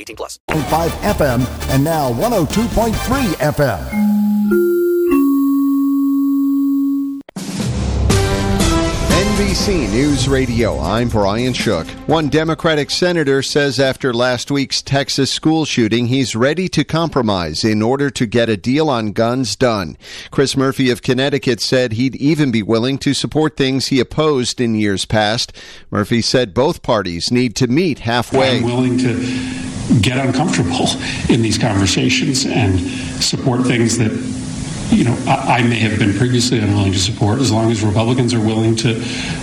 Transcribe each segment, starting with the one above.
18 plus. 5 FM and now 102.3 FM. NBC News Radio, I'm Brian Shook. One Democratic senator says after last week's Texas school shooting, he's ready to compromise in order to get a deal on guns done. Chris Murphy of Connecticut said he'd even be willing to support things he opposed in years past. Murphy said both parties need to meet halfway. I'm willing to get uncomfortable in these conversations and support things that you know, I, I, may have been previously unwilling to support, as long as Republicans are willing to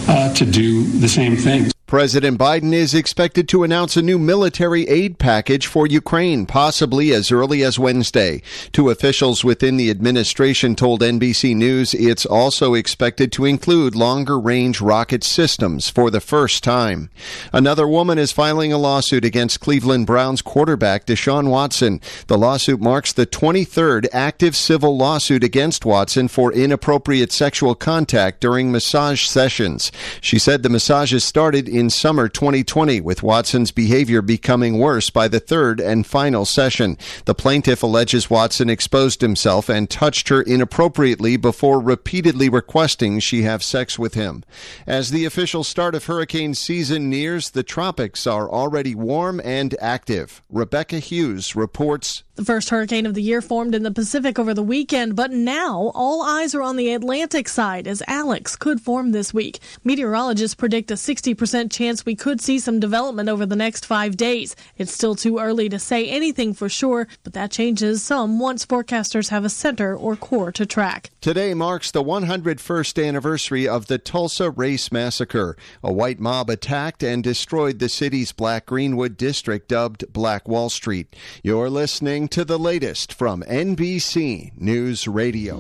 uh, to do the same things. President Biden is expected to announce a new military aid package for Ukraine, possibly as early as Wednesday. Two officials within the administration told NBC News it's also expected to include longer range rocket systems for the first time. Another woman is filing a lawsuit against Cleveland Browns quarterback Deshaun Watson. The lawsuit marks the 23rd active civil lawsuit against Watson for inappropriate sexual contact during massage sessions. She said the massages started in summer 2020, with Watson's behavior becoming worse by the third and final session. The plaintiff alleges Watson exposed himself and touched her inappropriately before repeatedly requesting she have sex with him. As the official start of hurricane season nears, the tropics are already warm and active. Rebecca Hughes reports the first hurricane of the year formed in the Pacific over the weekend, but now all eyes are on the Atlantic side as Alex could form this week. Meteorologists predict a 60% chance we could see some development over the next five days. It's still too early to say anything for sure, but that changes some once forecasters have a center or core to track. Today marks the 101st anniversary of the Tulsa Race Massacre. A white mob attacked and destroyed the city's Black Greenwood district dubbed Black Wall Street. You're listening to the latest from NBC News Radio.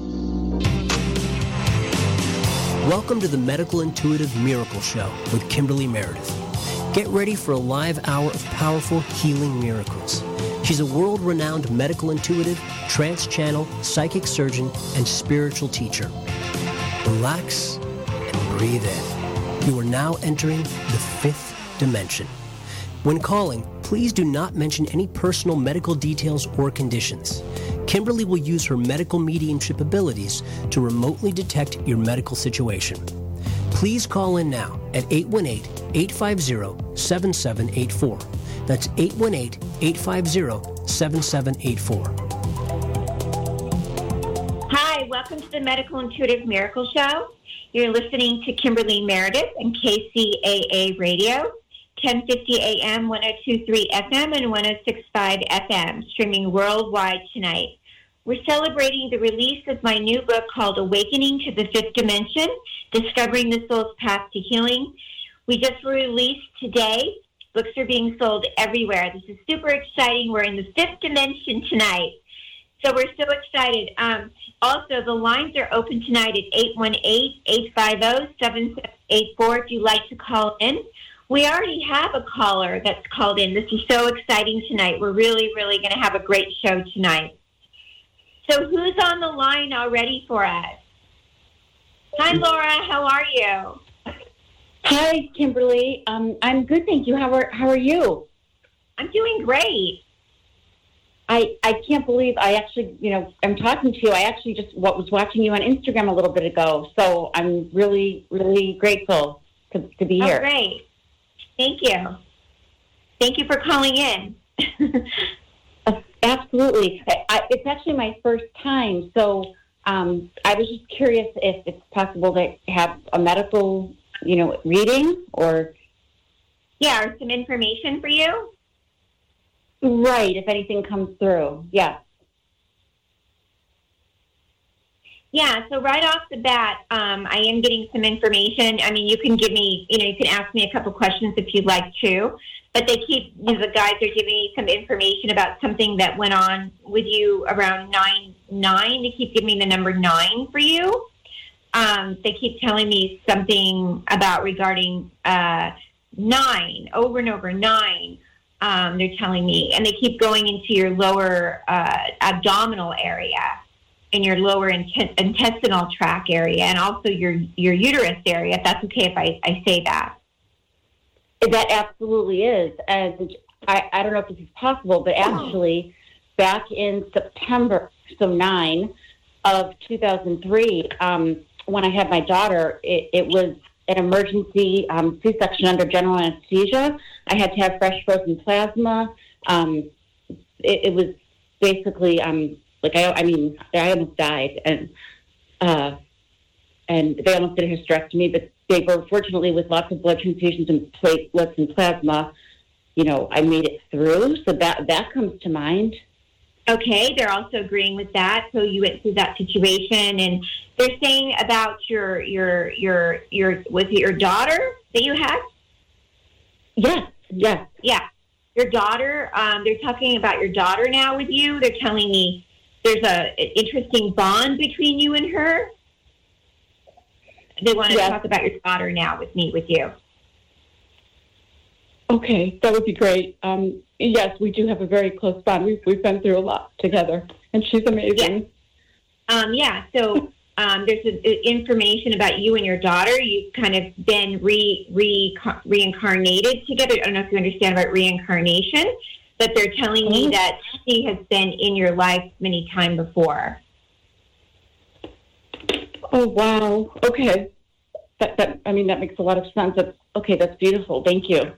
Welcome to the Medical Intuitive Miracle Show with Kimberly Meredith. Get ready for a live hour of powerful healing miracles. She's a world renowned medical intuitive, trance channel, psychic surgeon, and spiritual teacher. Relax and breathe in. You are now entering the fifth dimension. When calling, please do not mention any personal medical details or conditions. Kimberly will use her medical mediumship abilities to remotely detect your medical situation. Please call in now at 818 850 7784. That's 818 850 7784. Hi, welcome to the Medical Intuitive Miracle Show. You're listening to Kimberly Meredith and KCAA Radio. 1050 AM, 1023 FM, and 1065 FM, streaming worldwide tonight. We're celebrating the release of my new book called Awakening to the Fifth Dimension Discovering the Soul's Path to Healing. We just released today. Books are being sold everywhere. This is super exciting. We're in the fifth dimension tonight. So we're so excited. Um, also, the lines are open tonight at 818 850 7784 if you'd like to call in. We already have a caller that's called in. This is so exciting tonight. We're really, really going to have a great show tonight. So, who's on the line already for us? Hi, Laura. How are you? Hi, Kimberly. Um, I'm good, thank you. How are How are you? I'm doing great. I I can't believe I actually, you know, I'm talking to you. I actually just what was watching you on Instagram a little bit ago. So I'm really, really grateful to, to be Oh, here. great. Thank you. Thank you for calling in. Absolutely. I, I, it's actually my first time, so um, I was just curious if it's possible to have a medical, you know, reading or Yeah, or some information for you? right if anything comes through. Yeah. Yeah, so right off the bat, um, I am getting some information. I mean, you can give me, you know, you can ask me a couple questions if you'd like to, but they keep, you know, the guys are giving me some information about something that went on with you around 9 9. They keep giving me the number 9 for you. Um, they keep telling me something about regarding uh, 9, over and over, 9. Um, they're telling me, and they keep going into your lower uh, abdominal area in your lower int- intestinal tract area and also your your uterus area. If that's okay if I, I say that. That absolutely is. And I, I don't know if this is possible, but actually, back in September, so 9 of 2003, um, when I had my daughter, it, it was an emergency um, C section under general anesthesia. I had to have fresh frozen plasma. Um, it, it was basically, um, like, I, I mean, I almost died. And, uh, and they almost did a hysterectomy, but they were fortunately with lots of blood transfusions and platelets and plasma. You know, I made it through, so that that comes to mind. Okay, they're also agreeing with that. So you went through that situation, and they're saying about your your your your was it your daughter that you had? Yes, yes. Yeah, your daughter. Um, they're talking about your daughter now with you. They're telling me there's a an interesting bond between you and her. They want to Yes. talk about your daughter now with me with you. Okay, that would be great. Um, yes, we do have a very close bond. We've we've been through a lot together, and she's amazing. Um, yeah, so um, there's a, a- information about you and your daughter. You've kind of been re, re reincarnated together. I don't know if you understand about reincarnation, but they're telling me Mhm. that she has been in your life many times before. Oh wow. Okay. That that I mean that makes a lot of sense. That's okay. That's beautiful. Thank you.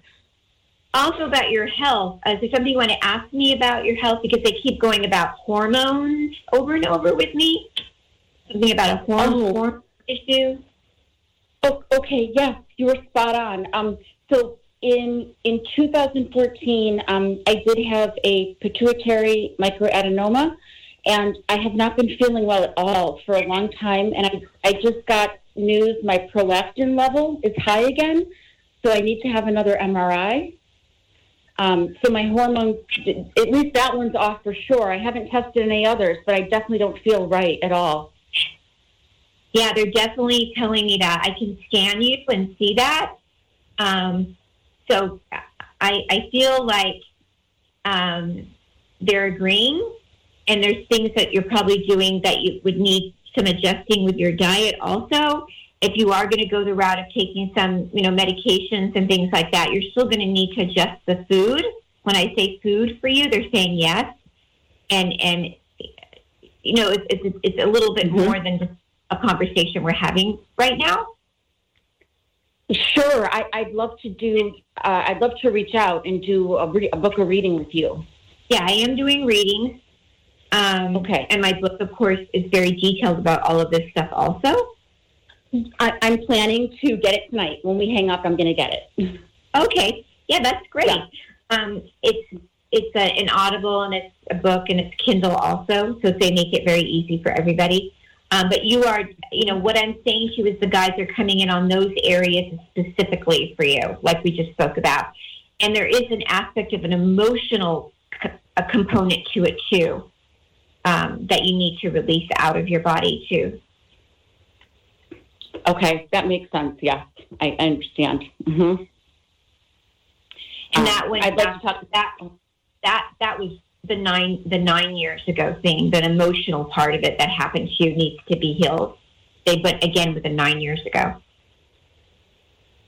Also about your health. Uh, is there something you want to ask me about your health? Because they keep going about hormones over and over with me. Something about a hormone, Oh. hormone issue. Oh, okay, yes, you were spot on. Um, so in in 2014, um, I did have a pituitary microadenoma, and I have not been feeling well at all for a long time. And I I just got news my prolactin level is high again, so I need to have another MRI. Um, so my hormones, at least that one's off for sure. I haven't tested any others, but I definitely don't feel right at all. Yeah, they're definitely telling me that. I can scan you and see that. Um, so I, I feel like um, they're agreeing, and there's things that you're probably doing that you would need some adjusting with your diet also. If you are going to go the route of taking some, you know, medications and things like that, you're still going to need to adjust the food. When I say food for you, they're saying yes, and and you know, it's it's, it's a little bit Mhm. more than just a conversation we're having right now. Sure, I, I'd love to do. Uh, I'd love to reach out and do a, re- a book a reading with you. Yeah, I am doing readings. Um, Okay. And my book, of course, is very detailed about all of this stuff also. I, I'm planning to get it tonight. When we hang up, I'm going to get it. Okay. Yeah, that's great. Yeah. Um, it's it's a, an Audible and it's a book and it's Kindle also, so they make it very easy for everybody. Um, but you are, you know, what I'm saying to you is the guys are coming in on those areas specifically for you, like we just spoke about. And there is an aspect of an emotional co- a component to it too um, that you need to release out of your body too. Okay, that makes sense. Yeah, I, I understand. hmm And Um, that went I'd like to talk that that that was the nine the nine years ago thing. That emotional part of it that happened to you needs to be healed. They went again with the nine years ago.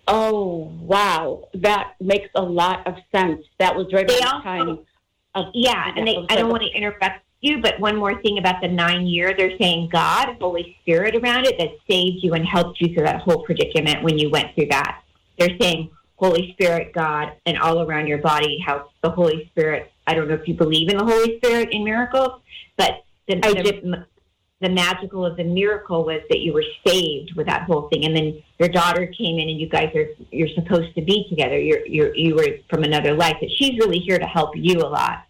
Oh wow, that makes a lot of sense. That was right They the also- time. Of, Yeah, and they, I don't want to interrupt you, but one more thing about the nine year, they're saying God, Holy Spirit around it that saved you and helped you through that whole predicament when you went through that. They're saying Holy Spirit, God, and all around your body, how the Holy Spirit, I don't know if you believe in the Holy Spirit in miracles, but the, I the, the magical of the miracle was that you were saved with that whole thing. And then your daughter came in and you guys are, you're supposed to be together. You're, you're, you were from another life, but she's really here to help you a lot.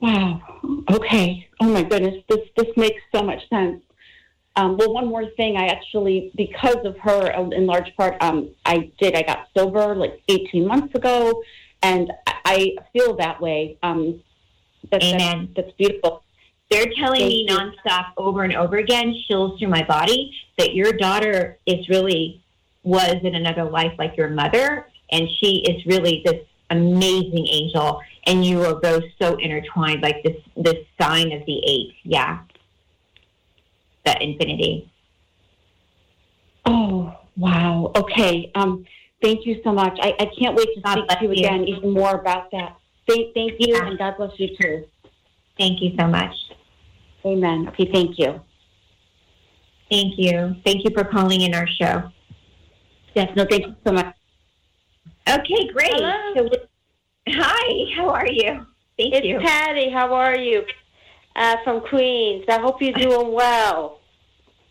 Wow. Okay. Oh my goodness, this this makes so much sense. Um, well, one more thing. I actually, because of her, uh, in large part, um, I did. I got sober like 18 months ago, and I feel that way. Um, that, Amen. That's, that's beautiful. They're telling Thank me you. nonstop over and over again, chills through my body, that your daughter is really was in another life like your mother, and she is really this amazing angel, and you are both so intertwined, like this this sign of the eight, yeah, the infinity. Oh wow. Okay. Um, thank you so much. I, I can't wait to God speak bless to you you. again, even more about that. Thank, thank you, Yeah. and God bless you too. Thank you so much. Amen. Okay. Thank you. Thank you. Thank you for calling in our show. Yes. No. Thank you so much. Okay, great. Hello. So hi, how are you? Thank you. It's you. Patty. How are you? Uh, from Queens. I hope you're doing well.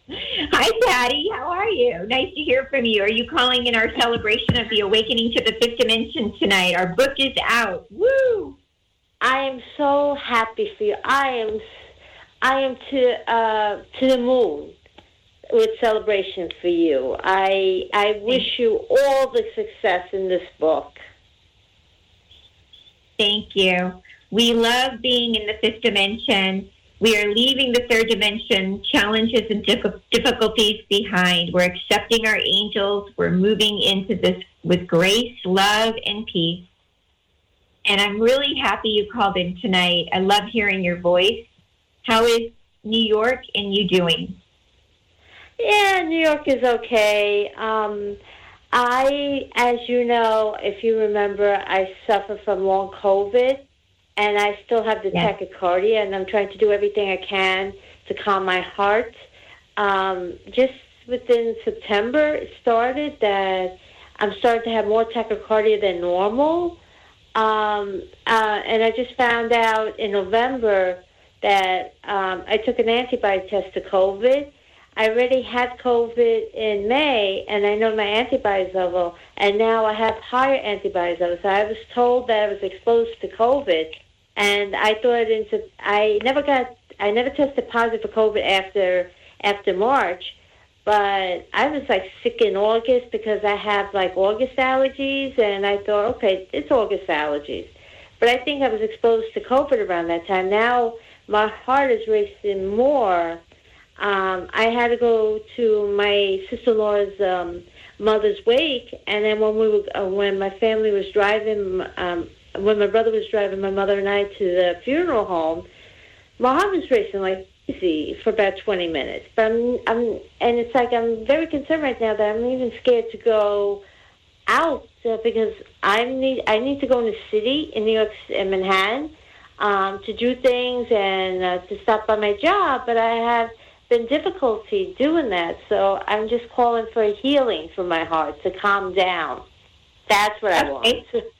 Hi, Patty. How are you? Nice to hear from you. Are you calling in our celebration of the awakening to the fifth dimension tonight? Our book is out. Woo! I am so happy for you. I am, I am to uh, to the moon with celebration for you. I I wish you all the success in this book. Thank you. We love being in the fifth dimension. We are leaving the third dimension challenges and difficulties behind. We're accepting our angels. We're moving into this with grace, love, and peace. And I'm really happy you called in tonight. I love hearing your voice. How is New York and you doing? Yeah, New York is okay. Um, I, as you know, if you remember, I suffer from long COVID, and I still have the Yes. tachycardia, and I'm trying to do everything I can to calm my heart. Um, just within September, it started that I'm starting to have more tachycardia than normal. Um, uh, and I just found out in November that um, I took an antibody test to COVID. I already had COVID in May, and I know my antibodies level, and now I have higher antibodies level. So I was told that I was exposed to COVID, and I thought into I never got I never tested positive for COVID after after March, but I was like sick in August because I have like August allergies, and I thought, okay, it's August allergies. But I think I was exposed to COVID around that time. Now my heart is racing more. Um, I had to go to my sister-in-law's um, mother's wake, and then when we were, uh, when my family was driving, um, when my brother was driving my mother and I to the funeral home, my heart was racing like crazy for about 20 minutes. But I'm, I'm, and it's like I'm very concerned right now that I'm even scared to go out uh, because I need I need to go in the city in New York in Manhattan um, to do things and uh, to stop by my job, but I have been difficulty doing that. So I'm just calling for a healing for my heart to calm down. That's what I want.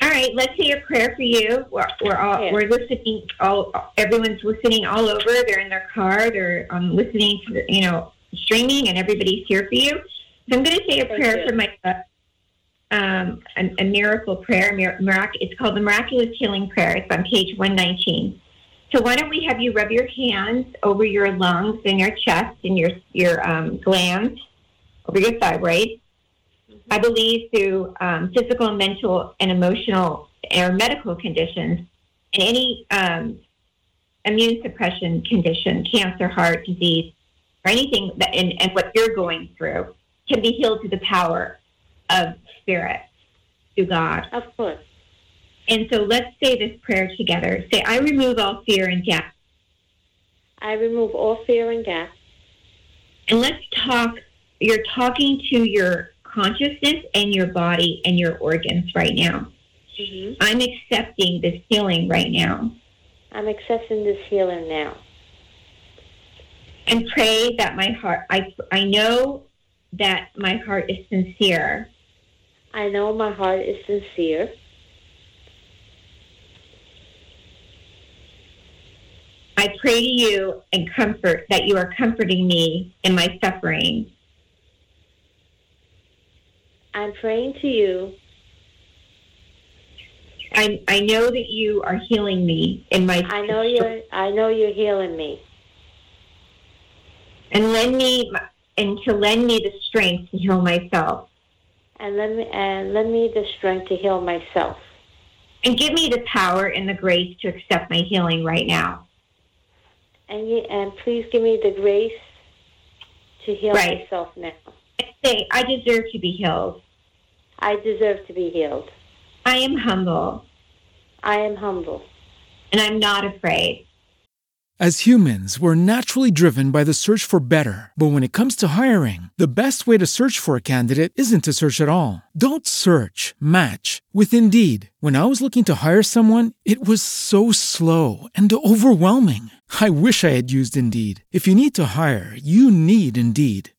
All right, let's say a prayer for you. We're, we're all Yeah. we're listening. All everyone's listening all over. They're in their car. They're um, listening to the, you know streaming, and everybody's here for you. So I'm going to say a prayer for my um, a, a miracle prayer. Mir- mirac- it's called the miraculous healing prayer. It's on page 119. So why don't we have you rub your hands over your lungs and your chest and your your um, glands over your thyroid. I believe through um, physical, mental, and emotional or medical conditions, and any um, immune suppression condition, cancer, heart disease, or anything that, and, and what you're going through can be healed through the power of spirit through God. Of course. And so let's say this prayer together. Say, I remove all fear and doubt. I remove all fear and doubt. And let's talk. You're talking to your consciousness and your body and your organs right now. hmm I'm accepting this healing right now. I'm accepting this healing now. And pray that my heart, I, I know that my heart is sincere. I know my heart is sincere. I pray to you and comfort that you are comforting me in my suffering. I'm praying to you. I, I know that you are healing me in my I know you're I know you're healing me. and lend me and to lend me the strength to heal myself And let me and lend me the strength to heal myself. and give me the power and the grace to accept my healing right now. And you, and please give me the grace to heal Right. myself now. Say, I deserve to be healed. I deserve to be healed. I am humble I am humble. and I'm not afraid. As humans, we're naturally driven by the search for better. But when it comes to hiring, the best way to search for a candidate isn't to search at all. Don't search, match with Indeed. When I was looking to hire someone, it was so slow and overwhelming. I wish I had used Indeed. If you need to hire, you need Indeed.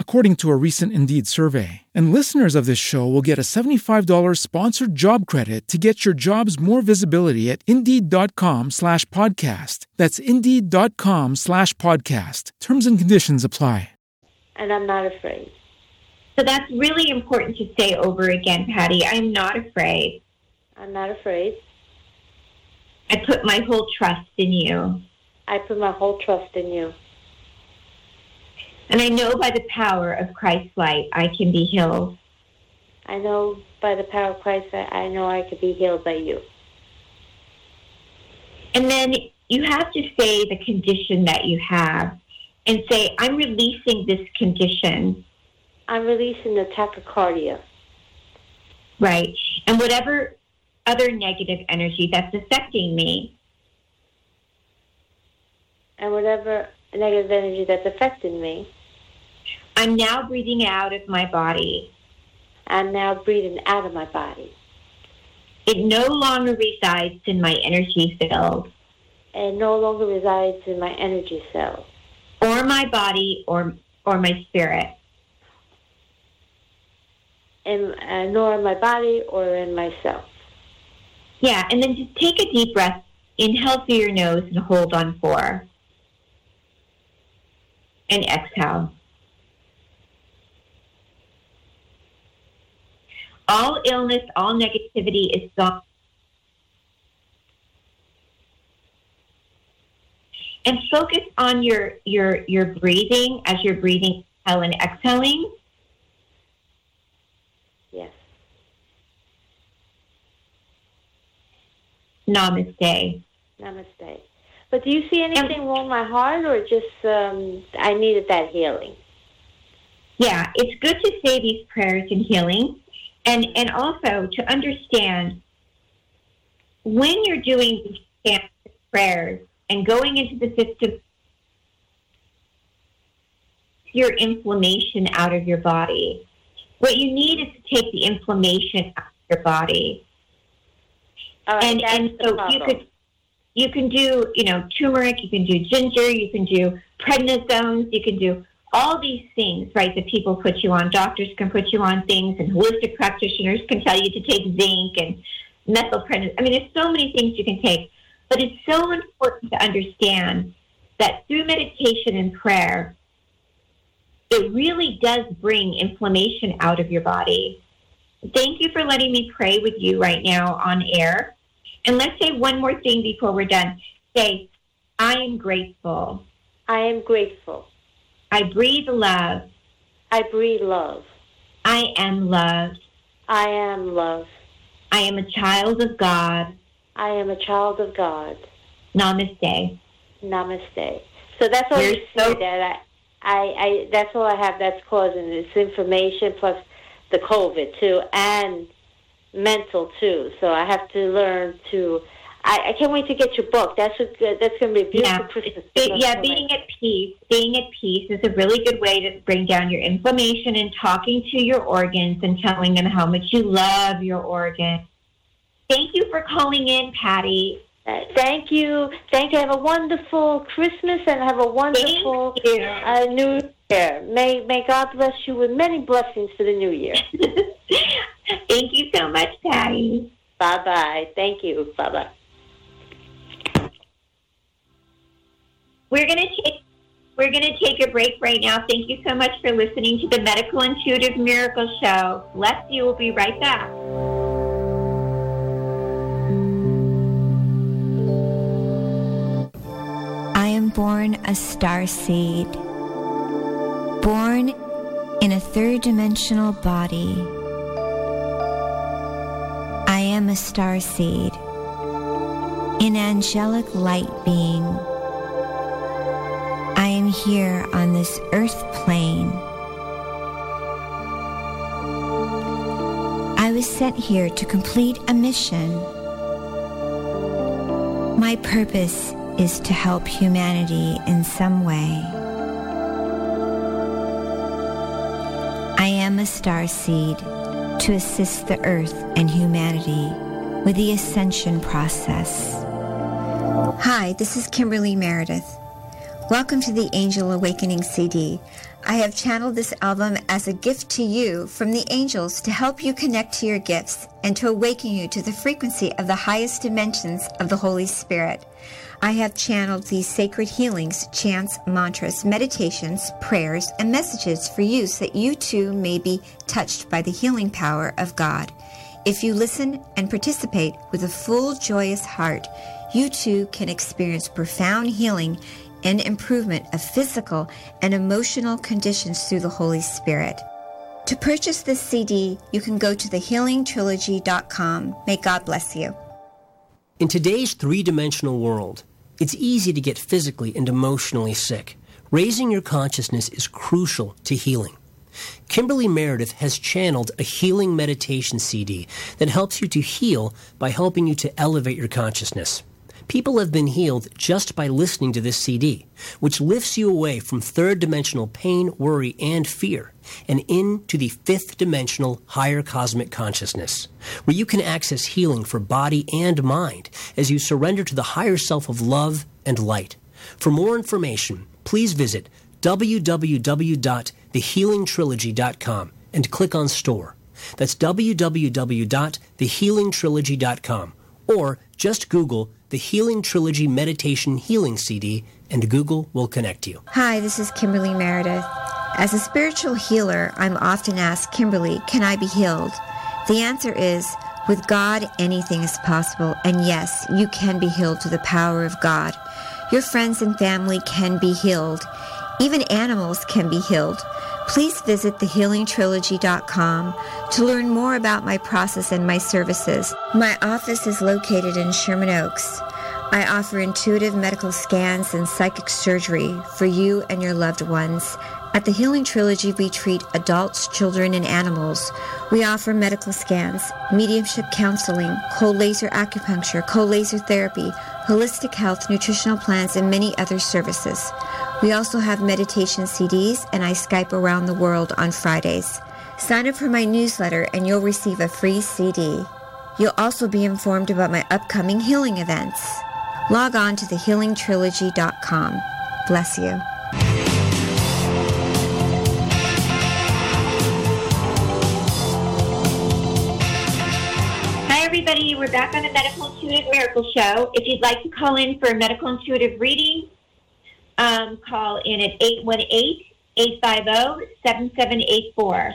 according to a recent Indeed survey. And listeners of this show will get a $75 sponsored job credit to get your jobs more visibility at Indeed.com slash podcast. That's Indeed.com slash podcast. Terms and conditions apply. And I'm not afraid. So that's really important to say over again, Patty. I'm not afraid. I'm not afraid. I put my whole trust in you. I put my whole trust in you. And I know by the power of Christ's light, I can be healed. I know by the power of Christ that I know I could be healed by you. And then you have to say the condition that you have and say, I'm releasing this condition, I'm releasing the tachycardia right? And whatever other negative energy that's affecting me, and whatever negative energy that's affecting me. I'm now breathing out of my body. I'm now breathing out of my body. It no longer resides in my energy field It no longer resides in my energy cell or my body or, or my spirit. in, uh, nor in my body or in myself. Yeah, and then just take a deep breath. Inhale through your nose and hold on four. And exhale. All illness, all negativity is gone. And focus on your your your breathing as you're breathing, inhale and exhaling. Yes. Namaste. Namaste. But do you see anything wrong with my heart, or just um, I needed that healing? Yeah, it's good to say these prayers and healing and, and also to understand when you're doing these prayers and going into the system, your inflammation out of your body. What you need is to take the inflammation out of your body. And and so you could you can do you know turmeric, you can do ginger, you can do prednisones, you can do all these things, right? That people put you on. Doctors can put you on things, and holistic practitioners can tell you to take zinc and methylprednisolone. I mean, there's so many things you can take, but it's so important to understand that through meditation and prayer, it really does bring inflammation out of your body. Thank you for letting me pray with you right now on air. And let's say one more thing before we're done. Say, I am grateful. I am grateful. I breathe love. I breathe love. I am love. I am love. I am a child of God. I am a child of God. Namaste. Namaste. So that's all You're you so- that I, I, I, that's all I have that's causing this information plus the COVID too and mental too. So I have to learn to, I, I can't wait to get your book. That's a good, that's going to be a beautiful Yeah. Christmas. Be- yeah, being at peace. Being at peace is a really good way to bring down your inflammation and talking to your organs and telling them how much you love your organs. Thank you for calling in, Patty. Uh, thank you. Thank you. Have a wonderful Christmas and have a wonderful uh, New Year. May May God bless you with many blessings for the New Year. Thank you so much, Patty. Bye bye. Thank you. Bye bye. We're gonna take we're gonna take a break right now. Thank you so much for listening to the Medical Intuitive Miracle Show. Bless you. We'll be right back. I am born a star seed, born in a third dimensional body. I am a star seed, an angelic light being. Here on this earth plane. I was sent here to complete a mission. My purpose is to help humanity in some way. I am a star seed to assist the earth and humanity with the ascension process. Hi, this is Kimberly Meredith. Welcome to the Angel Awakening CD. I have channeled this album as a gift to you from the angels to help you connect to your gifts and to awaken you to the frequency of the highest dimensions of the Holy Spirit. I have channeled these sacred healings, chants, mantras, meditations, prayers, and messages for you so that you too may be touched by the healing power of God. If you listen and participate with a full, joyous heart, you too can experience profound healing and improvement of physical and emotional conditions through the Holy Spirit. To purchase this CD, you can go to thehealingtrilogy.com. May God bless you. In today's three dimensional world, it's easy to get physically and emotionally sick. Raising your consciousness is crucial to healing. Kimberly Meredith has channeled a healing meditation CD that helps you to heal by helping you to elevate your consciousness. People have been healed just by listening to this CD, which lifts you away from third dimensional pain, worry, and fear and into the fifth dimensional higher cosmic consciousness, where you can access healing for body and mind as you surrender to the higher self of love and light. For more information, please visit www.thehealingtrilogy.com and click on Store. That's www.thehealingtrilogy.com or just Google the Healing Trilogy Meditation Healing CD and Google will connect you. Hi, this is Kimberly Meredith. As a spiritual healer, I'm often asked, Kimberly, can I be healed? The answer is, with God, anything is possible. And yes, you can be healed through the power of God. Your friends and family can be healed. Even animals can be healed. Please visit thehealingtrilogy.com to learn more about my process and my services. My office is located in Sherman Oaks. I offer intuitive medical scans and psychic surgery for you and your loved ones. At the Healing Trilogy, we treat adults, children, and animals. We offer medical scans, mediumship counseling, cold laser acupuncture, cold laser therapy, holistic health, nutritional plans, and many other services. We also have meditation CDs, and I Skype around the world on Fridays. Sign up for my newsletter, and you'll receive a free CD. You'll also be informed about my upcoming healing events. Log on to thehealingtrilogy.com. Bless you. Hi, everybody. We're back on the Medical Intuitive Miracle Show. If you'd like to call in for a medical intuitive reading, um, call in at 818 850 7784.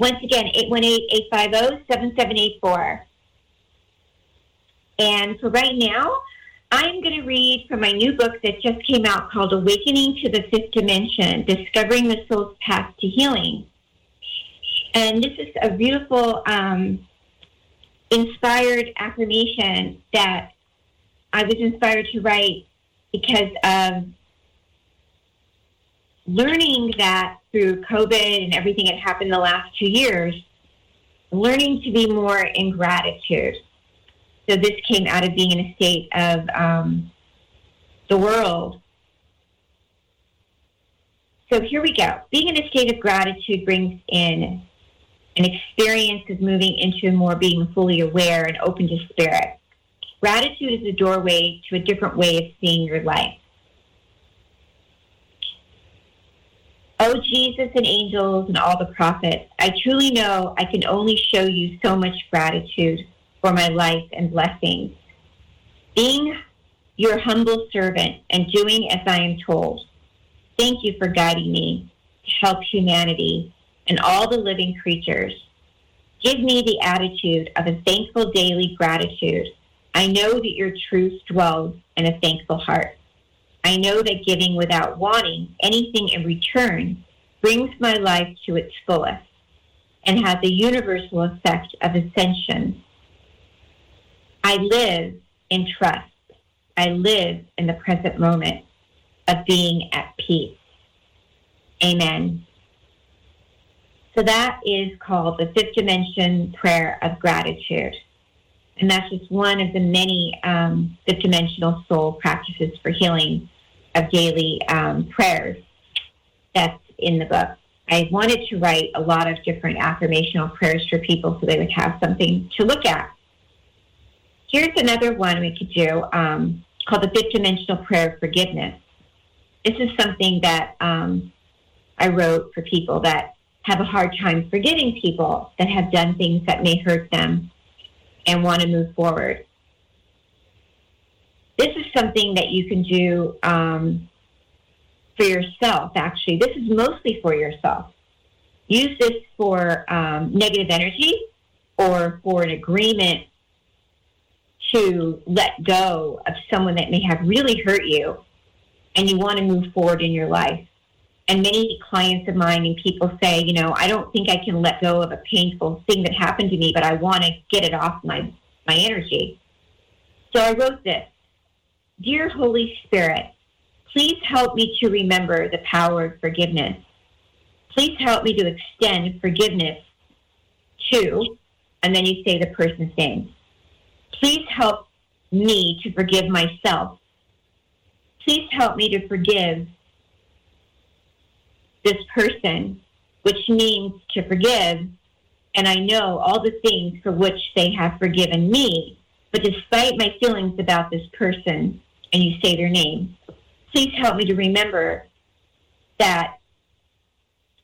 Once again, 818-850-7784. And for right now, I'm going to read from my new book that just came out called Awakening to the Fifth Dimension Discovering the Soul's Path to Healing. And this is a beautiful, um, inspired affirmation that I was inspired to write because of learning that through COVID and everything that happened the last two years, learning to be more in gratitude. So this came out of being in a state of um, the world. So here we go. Being in a state of gratitude brings in an experience of moving into more being fully aware and open to spirit. Gratitude is a doorway to a different way of seeing your life. Oh, Jesus and angels and all the prophets, I truly know I can only show you so much gratitude for my life and blessings. Being your humble servant and doing as I am told. Thank you for guiding me to help humanity and all the living creatures. Give me the attitude of a thankful daily gratitude. I know that your truth dwells in a thankful heart. I know that giving without wanting anything in return brings my life to its fullest and has a universal effect of ascension. I live in trust. I live in the present moment of being at peace. Amen. So that is called the fifth dimension prayer of gratitude. And that's just one of the many um, fifth dimensional soul practices for healing of daily um, prayers that's in the book. I wanted to write a lot of different affirmational prayers for people so they would have something to look at. Here's another one we could do um, called the fifth dimensional prayer of forgiveness. This is something that um, I wrote for people that have a hard time forgiving people that have done things that may hurt them and want to move forward. This is something that you can do um, for yourself, actually. This is mostly for yourself. Use this for um, negative energy or for an agreement to let go of someone that may have really hurt you and you want to move forward in your life. And many clients of mine and people say, you know, I don't think I can let go of a painful thing that happened to me, but I want to get it off my, my energy. So I wrote this Dear Holy Spirit, please help me to remember the power of forgiveness. Please help me to extend forgiveness to, and then you say the person's name. Please help me to forgive myself. Please help me to forgive this person, which means to forgive. And I know all the things for which they have forgiven me. But despite my feelings about this person, and you say their name, please help me to remember that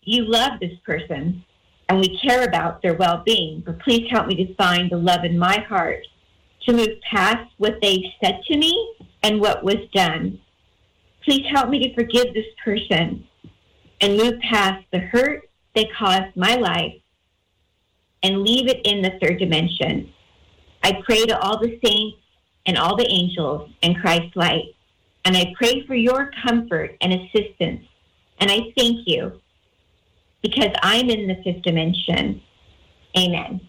you love this person and we care about their well being. But please help me to find the love in my heart to move past what they said to me and what was done. Please help me to forgive this person and move past the hurt they caused my life and leave it in the third dimension. I pray to all the saints and all the angels in Christ's light, and I pray for your comfort and assistance. And I thank you because I'm in the fifth dimension. Amen.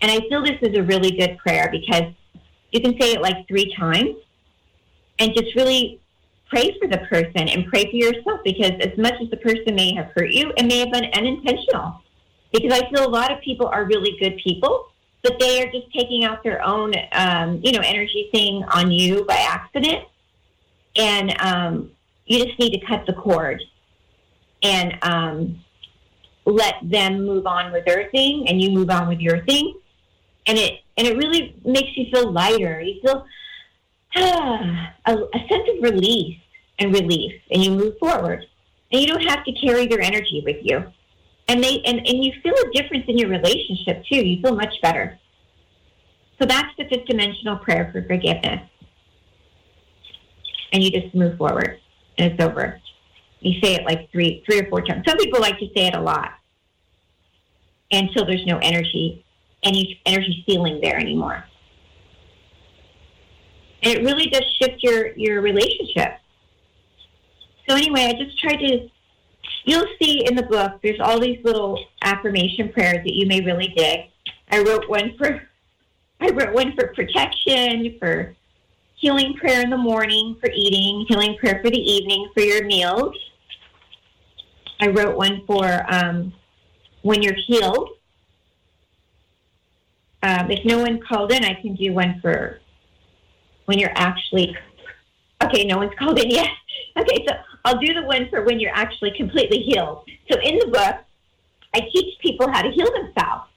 And I feel this is a really good prayer because you can say it like three times and just really pray for the person and pray for yourself because as much as the person may have hurt you, it may have been unintentional. Because I feel a lot of people are really good people, but they are just taking out their own, um, you know, energy thing on you by accident. And um, you just need to cut the cord and um, let them move on with their thing and you move on with your thing and it and it really makes you feel lighter. You feel a, a sense of release and relief, and you move forward. And you don't have to carry their energy with you. And they and, and you feel a difference in your relationship too. You feel much better. So that's the fifth dimensional prayer for forgiveness. And you just move forward and it's over. You say it like three, three or four times. Some people like to say it a lot until there's no energy, any energy ceiling there anymore. It really does shift your, your relationship. So anyway, I just tried to, you'll see in the book, there's all these little affirmation prayers that you may really dig. I wrote one for, I wrote one for protection, for healing prayer in the morning for eating, healing prayer for the evening for your meals. I wrote one for um, when you're healed. Um, if no one called in, I can do one for when you're actually. Okay, no one's called in yet. Okay, so I'll do the one for when you're actually completely healed. So in the book, I teach people how to heal themselves,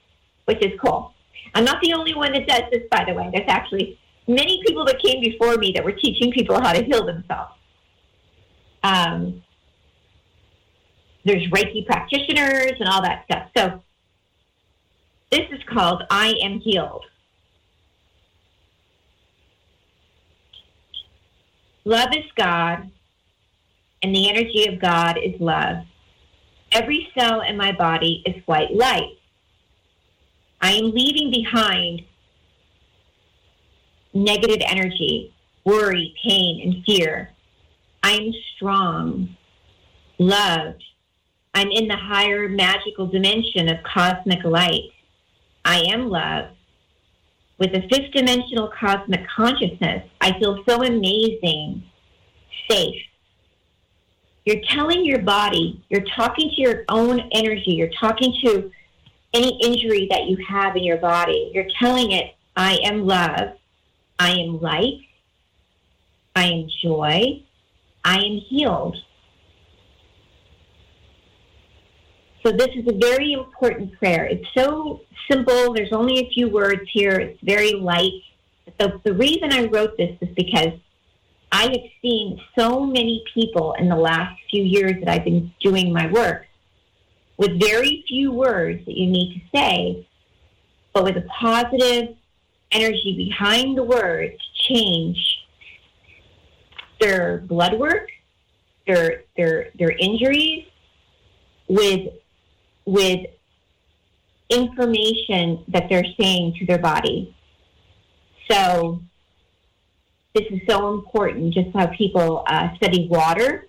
which is cool. I'm not the only one that does this, by the way. There's actually many people that came before me that were teaching people how to heal themselves. Um, there's Reiki practitioners and all that stuff. So this is called I Am Healed. Love is God, and the energy of God is love. Every cell in my body is white light. I am leaving behind negative energy, worry, pain, and fear. I am strong, loved. I'm in the higher magical dimension of cosmic light. I am love. With a fifth dimensional cosmic consciousness, I feel so amazing, safe. You're telling your body, you're talking to your own energy, you're talking to any injury that you have in your body. You're telling it, I am love. I am light. I am joy. I am healed. So this is a very important prayer. It's so simple. There's only a few words here. It's very light. So the reason I wrote this is because I have seen so many people in the last few years that I've been doing my work with very few words that you need to say, but with a positive energy behind the words change their blood work, their their their injuries with with information that they're saying to their body. So this is so important, just how people uh, study water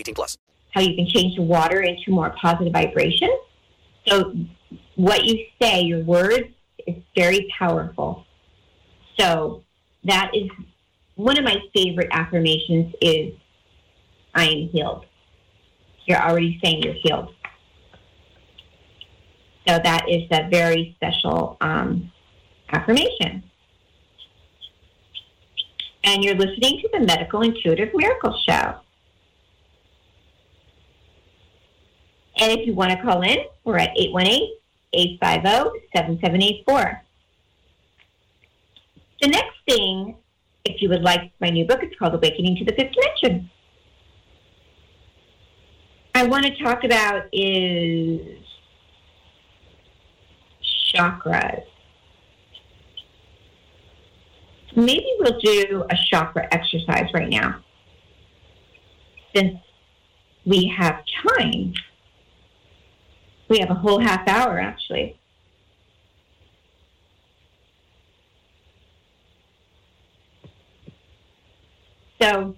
18 plus. how you can change the water into more positive vibration. So what you say, your words, is very powerful. So that is one of my favorite affirmations is I am healed. You're already saying you're healed. So that is a very special um, affirmation. And you're listening to the Medical Intuitive Miracle Show. And if you want to call in, we're at 818-850-7784. The next thing, if you would like my new book, it's called Awakening to the Fifth Dimension. I want to talk about is chakras. Maybe we'll do a chakra exercise right now since we have time. We have a whole half hour actually. So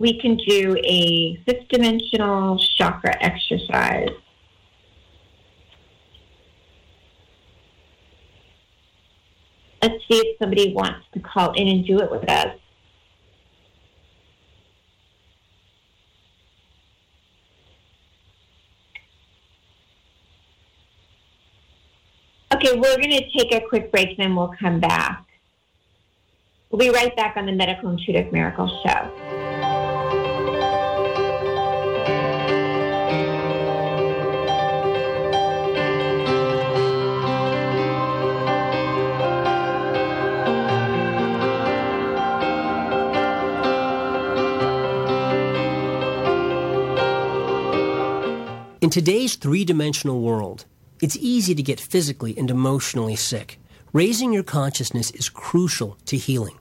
we can do a fifth dimensional chakra exercise. Let's see if somebody wants to call in and do it with us. Okay, we're going to take a quick break, and then we'll come back. We'll be right back on the Medical Intuitive Miracle Show. In today's three dimensional world, it's easy to get physically and emotionally sick. Raising your consciousness is crucial to healing.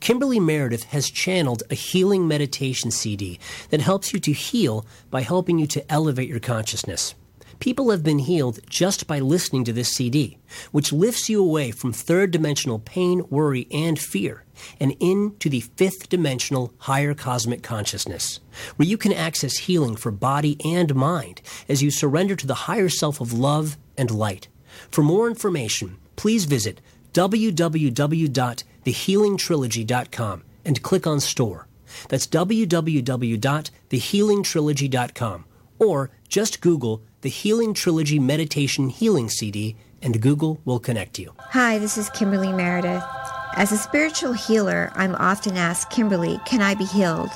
Kimberly Meredith has channeled a healing meditation CD that helps you to heal by helping you to elevate your consciousness. People have been healed just by listening to this CD, which lifts you away from third dimensional pain, worry, and fear and into the fifth dimensional higher cosmic consciousness, where you can access healing for body and mind as you surrender to the higher self of love and light. For more information, please visit www.thehealingtrilogy.com and click on Store. That's www.thehealingtrilogy.com or just Google the Healing Trilogy Meditation Healing CD and Google will connect you. Hi, this is Kimberly Meredith. As a spiritual healer, I'm often asked, Kimberly, can I be healed?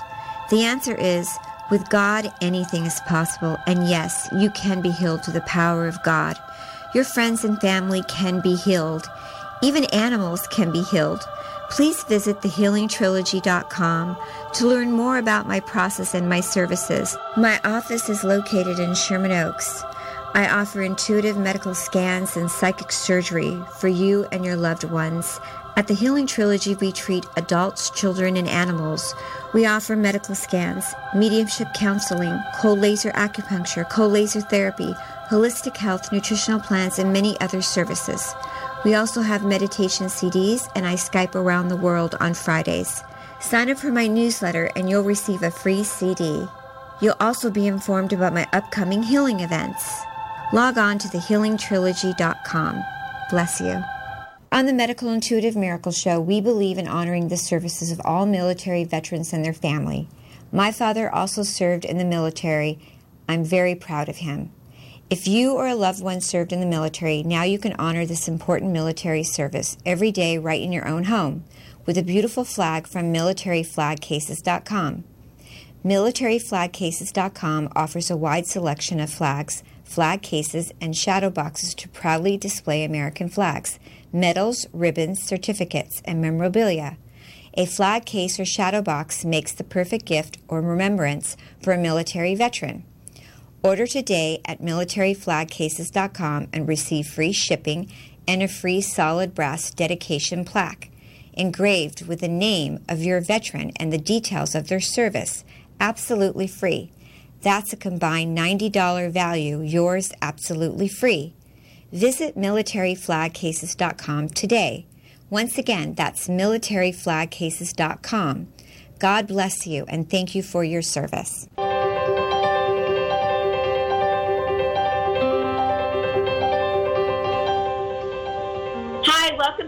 The answer is, with God, anything is possible. And yes, you can be healed through the power of God. Your friends and family can be healed. Even animals can be healed. Please visit thehealingtrilogy.com to learn more about my process and my services. My office is located in Sherman Oaks. I offer intuitive medical scans and psychic surgery for you and your loved ones. At the Healing Trilogy, we treat adults, children, and animals. We offer medical scans, mediumship counseling, cold laser acupuncture, cold laser therapy, holistic health, nutritional plans, and many other services. We also have meditation CDs, and I Skype around the world on Fridays. Sign up for my newsletter, and you'll receive a free CD. You'll also be informed about my upcoming healing events. Log on to thehealingtrilogy.com. Bless you. On the Medical Intuitive Miracle Show, we believe in honoring the services of all military veterans and their family. My father also served in the military. I'm very proud of him. If you or a loved one served in the military, now you can honor this important military service every day right in your own home with a beautiful flag from militaryflagcases.com. MilitaryFlagCases.com offers a wide selection of flags, flag cases, and shadow boxes to proudly display American flags medals, ribbons, certificates, and memorabilia. A flag case or shadow box makes the perfect gift or remembrance for a military veteran. Order today at militaryflagcases.com and receive free shipping and a free solid brass dedication plaque engraved with the name of your veteran and the details of their service, absolutely free. That's a combined $90 value, yours absolutely free. Visit militaryflagcases.com today. Once again, that's militaryflagcases.com. God bless you and thank you for your service.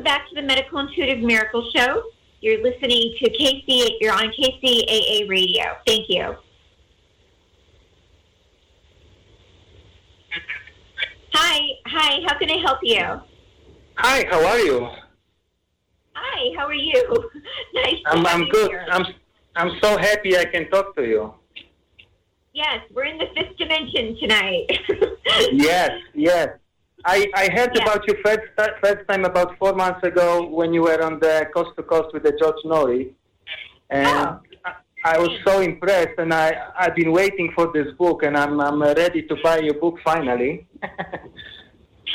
Back to the Medical Intuitive Miracle Show. You're listening to KC, you're on KCAA Radio. Thank you. Hi, hi, how can I help you? Hi, how are you? Hi, how are you? nice to I'm, I'm good. here. I'm I'm so happy I can talk to you. Yes, we're in the fifth dimension tonight. yes, yes. I, I heard Yeah. about you first, first time about four months ago when you were on the Coast to Coast with the George Noory. and I, I was so impressed. And I I've been waiting for this book, and I'm I'm ready to buy your book finally.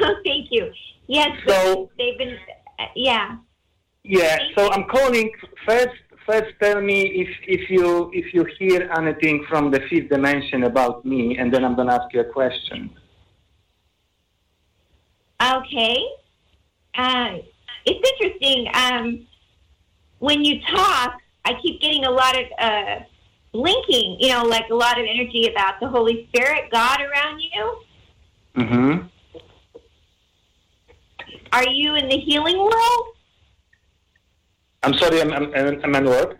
Oh, thank you. Yes, So- they've been, uh, yeah. Yeah, so I'm calling first. First, tell me if if you if you hear anything from the fifth dimension about me, and then I'm gonna ask you a question. Okay. Uh, it's interesting. Um, when you talk, I keep getting a lot of uh, blinking, you know, like a lot of energy about the Holy Spirit, God around you. Mm-hmm. Are you in the healing world? I'm sorry, I'm I'm, I'm in what?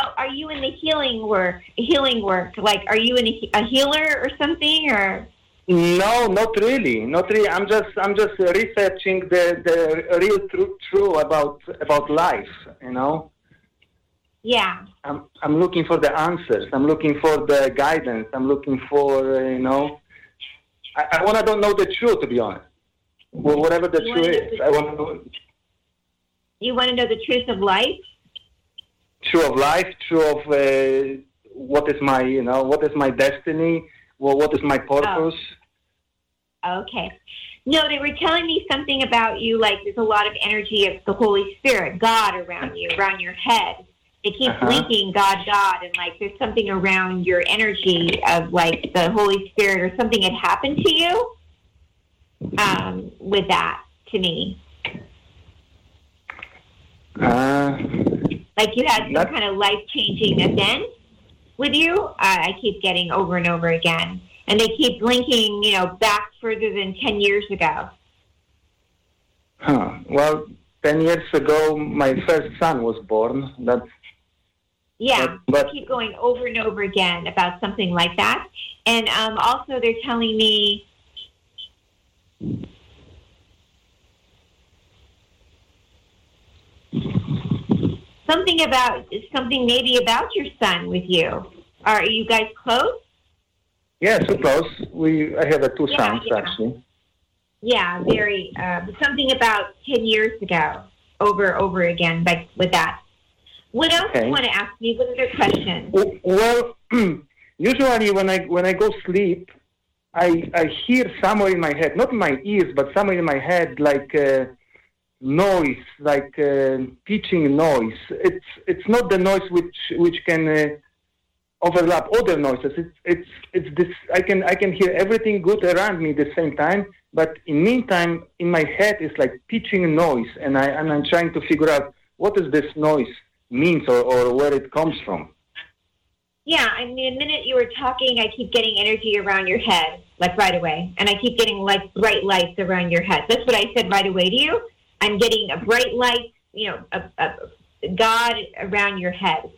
Oh, are you in the healing work? Healing work, like, are you in a, a healer or something, or? No, not really, not really. I'm just I'm just researching the the real true true about about life. You know, Yeah. I'm I'm looking for the answers. I'm looking for the guidance. I'm looking for uh, you know. I, I want to know the truth, to be honest. Well, whatever the You truth is, the I want to know You want to know the truth of life? true of life, true of uh, what is my you know what is my destiny, well, what is my purpose. Okay. No, they were telling me something about you, like there's a lot of energy of the Holy Spirit, God around you, around your head. They keep Uh-huh. blinking God, God, and like there's something around your energy of like the Holy Spirit or something had happened to you um, with that to me. Uh, Like you had some kind of life changing event with you. Uh, I keep getting over and over again. And they keep blinking, you know, back further than 10 years ago. huh. Well, ten years ago, my first son was born. That's Yeah, But- but- they keep going over and over again about something like that. And um, also, they're telling me something about something maybe about your son with you. Are you guys close? Yeah, so close. We I have uh, two Yeah, sons yeah. actually. Yeah, very. Uh, something about ten years ago, over over again, like with that. What else do you want to ask me? What other questions? Well, usually when I when I go sleep, I I hear somewhere in my head, not in my ears, but somewhere in my head, like uh, noise, like uh, pitching noise. It's it's not the noise which which can uh, overlap other noises. It's it's it's this. I can I can hear everything good around me at the same time, but in meantime, in my head, it's like pitching noise, and I and I'm trying to figure out what does this noise means or, or where it comes from. Yeah, I mean, the minute you were talking, I keep getting energy around your head, like right away. And I keep getting like bright lights around your head. That's what I said right away to you. I'm getting a bright light, you know, a, a God around your head.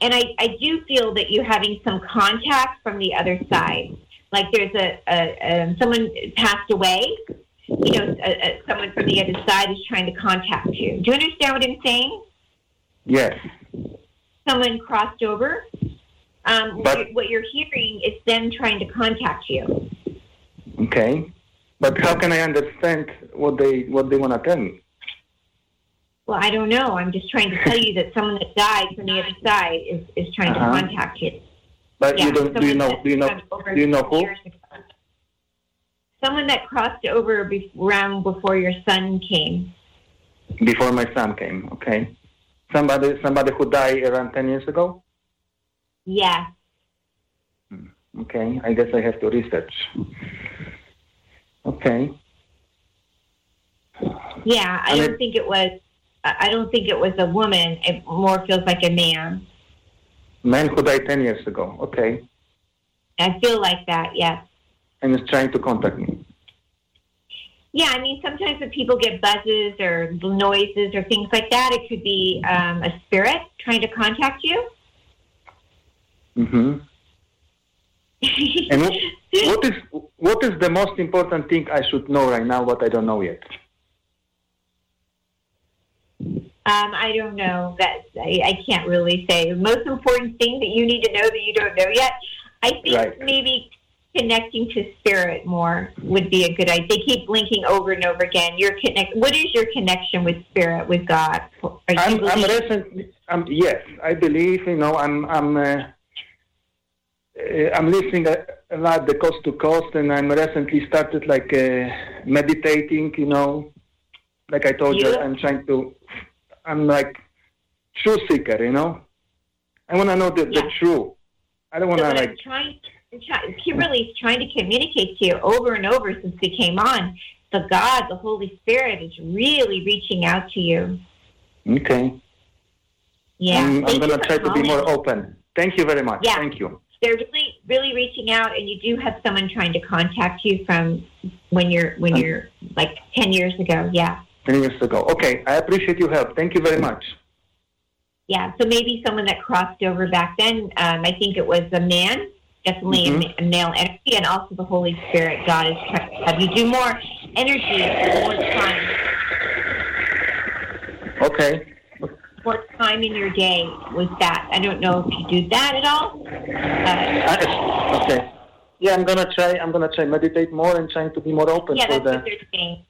And I, I do feel that you're having some contact from the other side. Like there's a, a, a someone passed away, you know, a, a, someone from the other side is trying to contact you. Do you understand what I'm saying? Yes. someone crossed over. Um, But- what you're hearing is them trying to contact you. Okay. But how can I understand what they what they want to tell me? Well, I don't know. I'm just trying to tell you that someone that died from the other side is, is trying Uh-huh. to contact you. But Yeah, you don't do you know do you know do you know who? Someone that crossed over be- around before your son came. Before my son came, okay. Somebody somebody who died around ten years ago? Yeah. Okay. I guess I have to research. Okay. Yeah, I And don't think it was. I don't think it was a woman. It more feels like a man. Man who died ten years ago, okay. I feel like that. Yes. And is trying to contact me. Yeah, I mean, sometimes when people get buzzes or noises or things like that, it could be um, a spirit trying to contact you. Mm-hmm. And wh- what is what is the most important thing I should know right now? What I don't know yet. Um, I don't know. That I, I can't really say. The most important thing that you need to know that you don't know yet, I think Right. maybe connecting to spirit more would be a good idea. They keep blinking over and over again. Your connect. What is your connection with spirit, with God? I'm I'm Um, yes, I believe. You know, I'm I'm uh, uh, I'm listening a, a lot the coast to coast, and I'm recently started like uh, meditating. You know, like I told you. I'm trying to. I'm like truth seeker. You know, I want to know the, the truth. I don't want to what like. Trying, I'm try- Kimberly's trying to communicate to you over and over since we came on. The God, the Holy Spirit, is really reaching out to you. Okay. Yeah, I'm, I'm gonna you for try to be more open. Thank you very much. Yeah. Thank you. They're really, really reaching out, and you do have someone trying to contact you from when you're when Um, you're like ten years ago. Yeah, Ten years ago. Okay, I appreciate your help. Thank you very much. yeah. So maybe someone that crossed over back then. Um, I think it was a man, definitely a Mhm. a, male energy, and also the Holy Spirit. God is trying to have you do more energy, more time, Okay. more time in your day was that. I don't know if you do that at all. Uh, okay. Yeah, I'm gonna try. I'm gonna try meditate more and trying to be more open yeah, for that's the. what they're saying.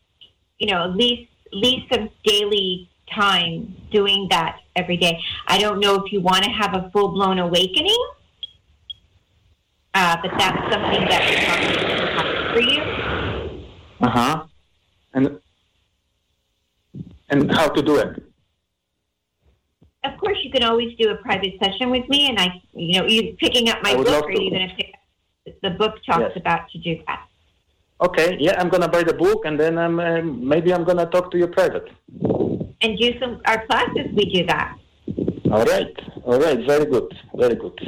You know, at least least some daily time doing that every day. I don't know if you want to have a full blown awakening, uh, but that's something that would probably happen for you. Uh huh. And and how to do it? Of course, you can always do a private session with me, and I, you know, you picking up my book, or are you going to pick up the book talks Yes. about to do that? Okay. Yeah, I'm gonna buy the book and then I'm um, maybe I'm gonna talk to you private. And do some our classes. We do that. All right. All right. Very good. Very good.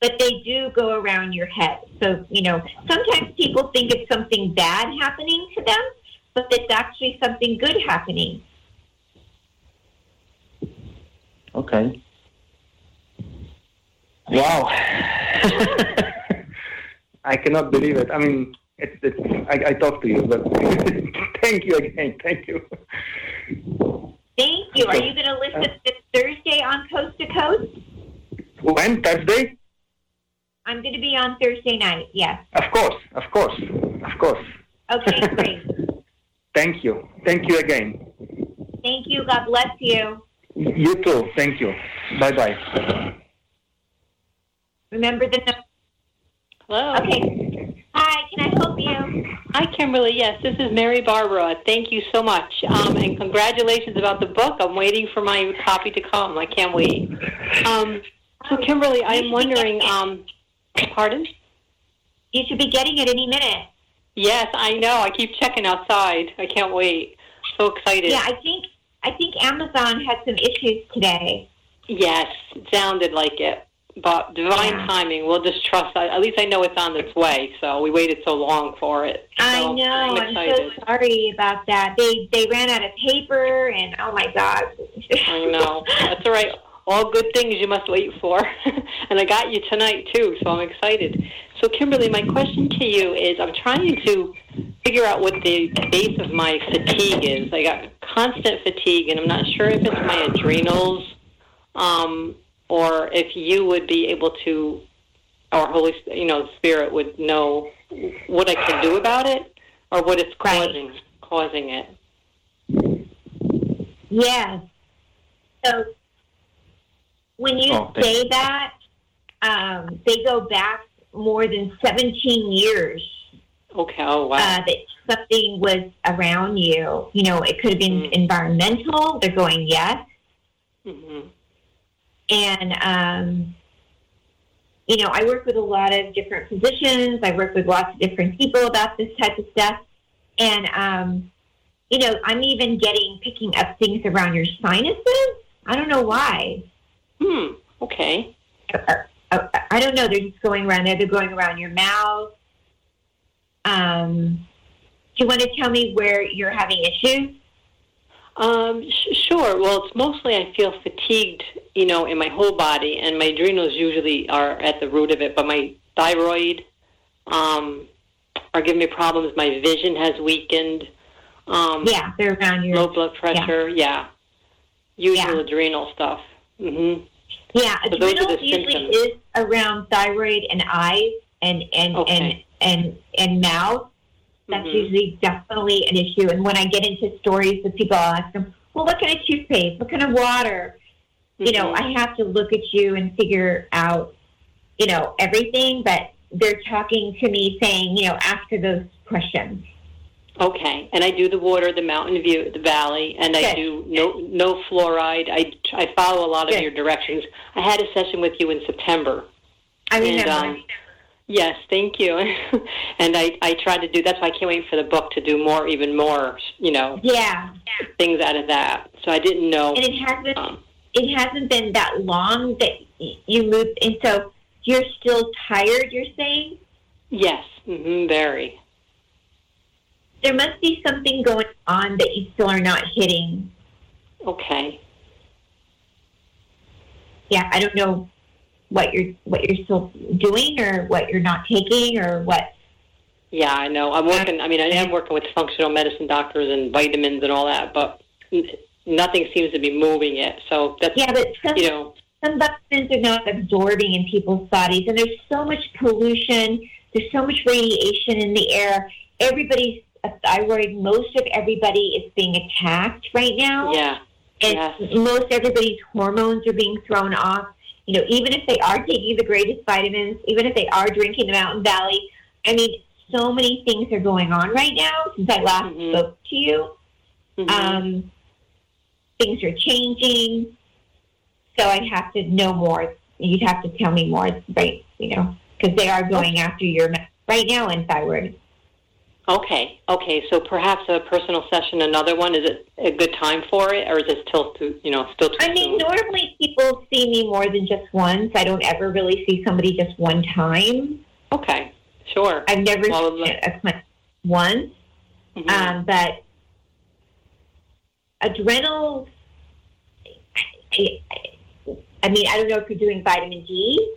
but they do go around your head. So, you know, sometimes people think it's something bad happening to them, but it's actually something good happening. Okay. Wow. I cannot believe it. I mean, it's, it's I, I talk to you, but thank you again. Thank you. Thank you. Are you going to listen uh, this Thursday on Coast to Coast? When Thursday? I'm going to be on Thursday night. Yes. Of course. Of course. Of course. Okay, great. Thank you. Thank you again. Thank you. God bless you. You too. Thank you. Bye bye. Remember the number. Hello. Okay. Hi, help you? Hi, Kimberly. Yes, this is Mary Barbara. Thank you so much. Um, and congratulations about the book. I'm waiting for my copy to come. I can't wait. Um, so, Kimberly, I'm wondering, um, pardon? You should be getting it any minute. Yes, I know. I keep checking outside. I can't wait. So excited. Yeah, I think I think Amazon had some issues today. Yes, it sounded like it. But divine Yeah. timing, we'll just trust. At least I know it's on its way. So we waited so long for it. I know. I'm I'm, so sorry about that. They they ran out of paper, and oh my god. I know. That's all right. All good things you must wait for. and I got you tonight, too, so I'm excited. So, Kimberly, my question to you is I'm trying to figure out what the base of my fatigue is. I got constant fatigue, and I'm not sure if it's my adrenals um, or if you would be able to, or Holy, you know, Spirit would know what I can do about it or what it's causing, causing it. Yes. So when you Oh, thank say that, um, they go back more than 17 years. Okay. Oh, wow. Uh, that something was around you. You know, it could have been environmental. They're going yes. Mm hmm and um, you know, I work with a lot of different physicians. I work with lots of different people about this type of stuff, and um, you know, I'm even getting picking up things around your sinuses. I don't know why. Hmm. Okay. I, I, I don't know. They're just going around there. They're going around your mouth. Um, do you want to tell me where you're having issues? Um, sh- sure. Well, it's mostly I feel fatigued, you know, in my whole body, and my adrenals usually are at the root of it. But my thyroid um, are giving me problems. My vision has weakened. Um, Yeah, they're around your low blood pressure. Yeah, usual adrenal stuff. hmm Yeah, So adrenals the usually symptoms. is around thyroid and eyes and and Okay. and and and mouth. That's Mhm. usually definitely an issue. And when I get into stories with people, I'll ask them, "Well, what kind of toothpaste? What kind of water?" you know, Mhm. I have to look at you and figure out, you know, everything, but they're talking to me saying, you know, after those questions. Okay, and I do the water, the mountain view, the valley, and I do no no fluoride. I I follow a lot of your directions. I had a session with you in September. I And, remember. um, Yes, thank you. and I I tried to do. That's why I can't wait for the book to do more, even more. You know, yeah. things out of that. So I didn't know. And it hasn't Um, it hasn't been that long that you moved and so you're still tired, you're saying? yes, hmm very. There must be something going on that you still are not hitting. Okay. Yeah, I don't know what you're what you're still doing or what you're not taking or what Yeah, I know. I'm working. I mean, I am working with functional medicine doctors and vitamins and all that, but nothing seems to be moving it. So that's Yeah, but some, you know. some vitamins are not absorbing in people's bodies, and there's so much pollution. There's so much radiation in the air. Everybody's a thyroid. Most of everybody is being attacked right now. Yeah. and Yes. most everybody's hormones are being thrown off. You know, even if they are taking the greatest vitamins, even if they are drinking the Mountain Valley, I mean, so many things are going on right now since I last Mhm. spoke to you. Mhm. Um, things are changing, so I'd have to know more. You'd have to tell me more, right? You know, because they are going after your right now in thyroid. Okay. Okay. So perhaps a personal session, another one. Is it a good time for it, or is it still too, you know, still too I mean, soon? normally people see me more than just once. I don't ever really see somebody just one time. Okay. Sure. I've never Well, seen a client once, Mhm. um, but adrenals. I, I mean, I don't know if you're doing vitamin D.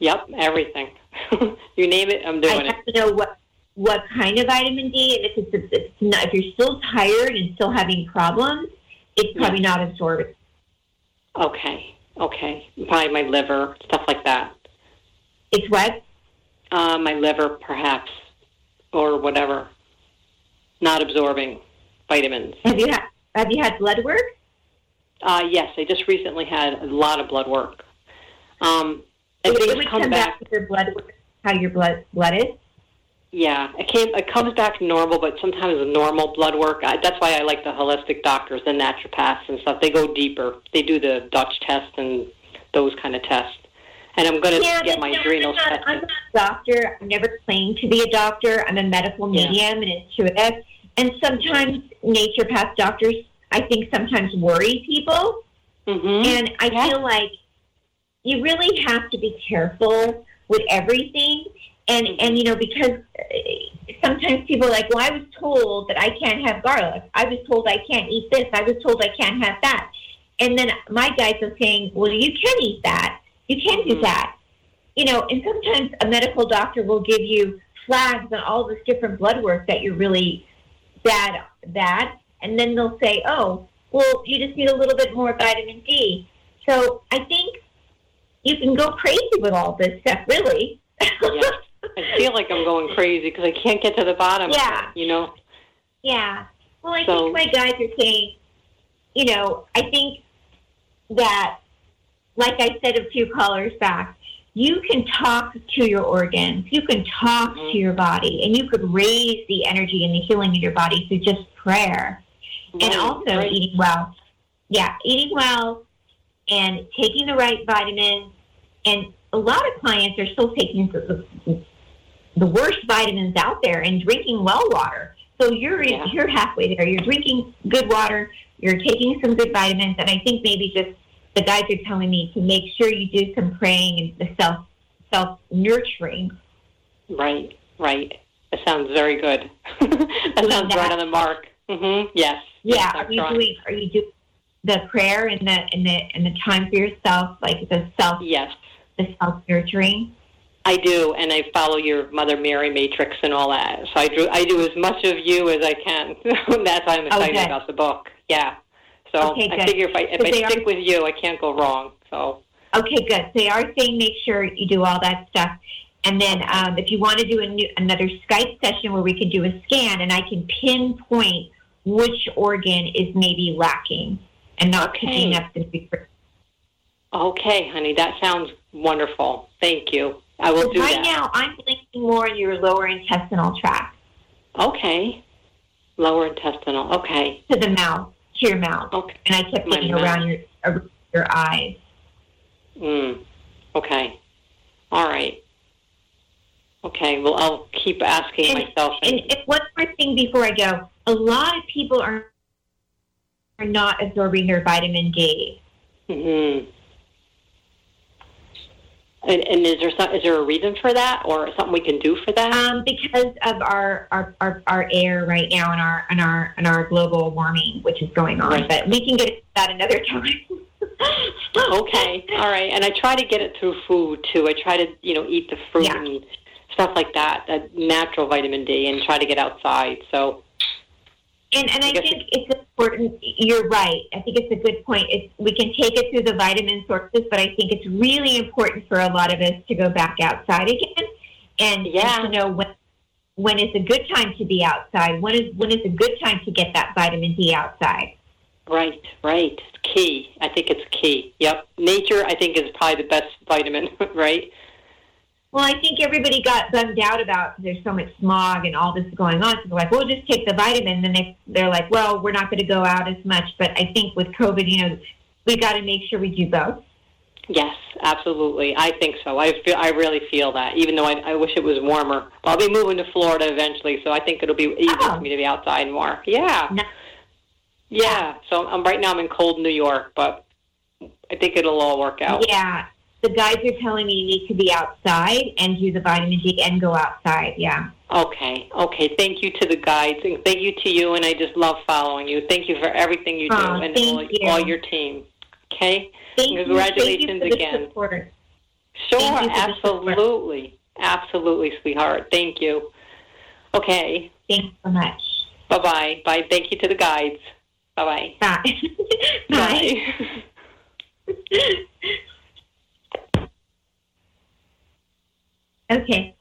Yep. Everything. you name it, I'm doing I it. have to know what what kind of vitamin D, and if it's, if it's not, if you're still tired and still having problems, it's probably not absorbing. Okay. Okay. Probably my liver, stuff like that. It's what? Uh, my liver, perhaps, or whatever. Not absorbing vitamins. Have you had Have you had blood work? Uh, yes, I just recently had a lot of blood work. Um, It, it would come come back. back to your blood how your blood blood is. Yeah, it came. It comes back normal, but sometimes the normal blood work. I, that's why I like the holistic doctors, the naturopaths and stuff. They go deeper. They do the Dutch test and those kind of tests. And I'm going to Yeah, get my no, adrenals I'm not, tested. I'm not a doctor. I've never claimed to be a doctor. I'm a medical Yeah. medium and intuitive. And sometimes naturopath doctors, I think, sometimes worry people. Mm-hmm. And I feel like you really have to be careful with everything. And and you know because uh, sometimes people are like, well, I was told that I can't have garlic. I was told I can't eat this. I was told I can't have that. And then my guys are saying, well, you can eat that. You can do that. You know, and sometimes a medical doctor will give you flags on all this different blood work that you're really bad bad, and then they'll say, oh, well, you just need a little bit more vitamin D. So I think you can go crazy with all this stuff, really. yeah. I feel like I'm going crazy because I can't get to the bottom. Yeah. Of it, you know. Yeah. Well, I So- think my guys are saying, you know, I think that, like I said a few callers back, you can talk to your organs, you can talk Mm-hmm. to your body, and you could raise the energy and the healing in your body through just prayer. and also right. eating well. Yeah, eating well and taking the right vitamins. And a lot of clients are still taking the, worst vitamins out there and drinking well water. So you're Yeah. you're halfway there. You're drinking good water. You're taking some good vitamins, and I think maybe just the guys are telling me to make sure you do some praying and the self self nurturing. Right. Right. That sounds very good. that sounds right on the mark. hmm Yes. Yeah, Yes, are you doing? Are you doing the prayer and the and the and the time for yourself, like the self Yes. the self nurturing? I do, and I follow your Mother Mary matrix and all that. So I do, I do as much of you as I can. That's why I'm excited Okay. about the book. Yeah. So Okay, I figure if I if So I they are- stick with you, I can't go wrong. So Okay, good. So they are saying make sure you do all that stuff. And then um, if you want to do a new, another Skype session where we can do a scan and I can pinpoint which organ is maybe lacking and not Okay. picking up the. Okay, honey, that sounds wonderful. Thank you. I will do right that. now, I'm thinking more in your lower intestinal tract. Okay. Lower intestinal. Okay. To the mouth, to your mouth. Okay. And I kept My thinking around your around your eyes. Mm. Okay. All right. Okay. Well, I'll keep asking myself. And if, one more thing before I go, a lot of people are are not absorbing their vitamin D. hmm And, and is there some, is there a reason for that, or something we can do for that? Um, because of our, our, our, our air right now and our and our and our global warming, which is going on. Right. But we can get that another time. okay. All right. And I try to get it through food too. I try to you know eat the fruit and stuff like that, that natural vitamin D, and try to get outside. So And and I think it's important. You're right. I think it's a good point. It's, we can take it through the vitamin sources, but I think it's really important for a lot of us to go back outside again and, and to know when when is a good time to be outside. When is when is a good time to get that vitamin D outside. right, right. It's key. I think it's key. Yep. Nature, I think, is probably the best vitamin. right. Well, I think everybody got bummed out about there's so much smog and all this going on. So they're like, "We'll just take the vitamin." Then they they're like, "Well, we're not going to go out as much." But I think with COVID, you know, we got to make sure we do both. Yes, absolutely. I think so. I feel, I really feel that. Even though I, I wish it was warmer, but I'll be moving to Florida eventually, so I think it'll be easier for oh. me to be outside more. Yeah. Yeah. So I'm right now. I'm in cold New York, but I think it'll all work out. Yeah, the guides are telling me you need to be outside and do the vitamin D and go outside. Yeah. Okay. Okay. Thank you to the guides, and thank you to you. And I just love following you. Thank you for everything you do, Oh, and all, you. all your team. Okay. Thank you. Congratulations Thank you for the again. support. Sure, Thank you for the absolutely. Absolutely, sweetheart. Thank you. Okay. Thanks so much. Bye bye. Bye. Thank you to the guides. Bye bye bye. Bye. Okay.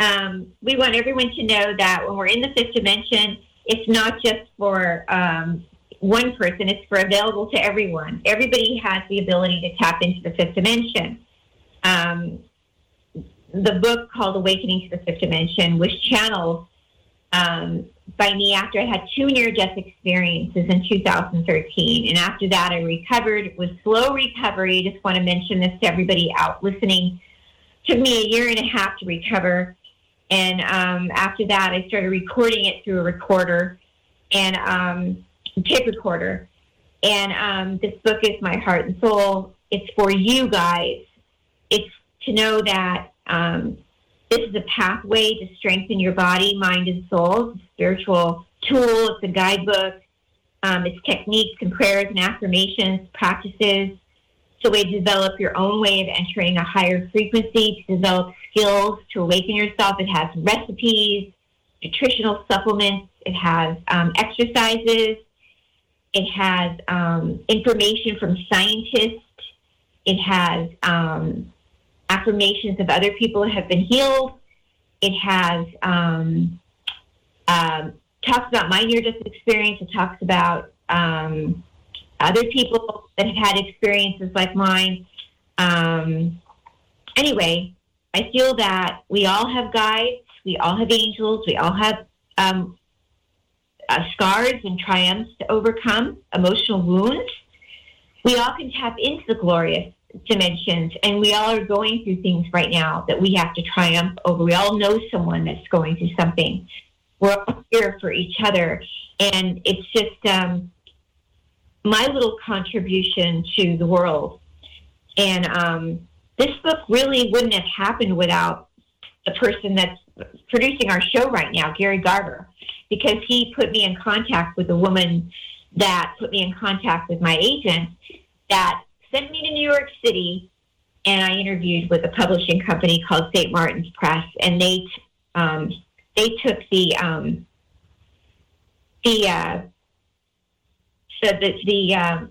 Um, we want everyone to know that when we're in the fifth dimension, it's not just for um, one person, it's for available to everyone. Everybody has the ability to tap into the fifth dimension. Um, the book called Awakening to the Fifth Dimension was channeled um, by me after I had two near death experiences in 2013. And after that, I recovered. It was slow recovery. Just want to mention this to everybody out listening. Took me a year and a half to recover. And um, after that, I started recording it through a recorder and um, tape recorder. And um, this book is my heart and soul. It's for you guys. It's to know that um, this is a pathway to strengthen your body, mind, and soul. It's a spiritual tool. It's a guidebook. Um, it's techniques and prayers and affirmations, practices. A way to develop your own way of entering a higher frequency, to develop skills, to awaken yourself. It has recipes, nutritional supplements. It has um, exercises. It has um, information from scientists. It has um, affirmations of other people who have been healed. It has um, um, talks about my near-death experience. It talks about um, other people that have had experiences like mine. Um, anyway, I feel that we all have guides. We all have angels. We all have um, uh, scars and triumphs to overcome, emotional wounds. We all can tap into the glorious dimensions, and we all are going through things right now that we have to triumph over. We all know someone that's going through something. We're all here for each other, and it's just um, my little contribution to the world. And um, this book really wouldn't have happened without the person that's producing our show right now, Gary Garber, because he put me in contact with a woman that put me in contact with my agent that sent me to New York City, and I interviewed with a publishing company called St. Martin's Press, and they um, they took the um, the uh, the the the, um,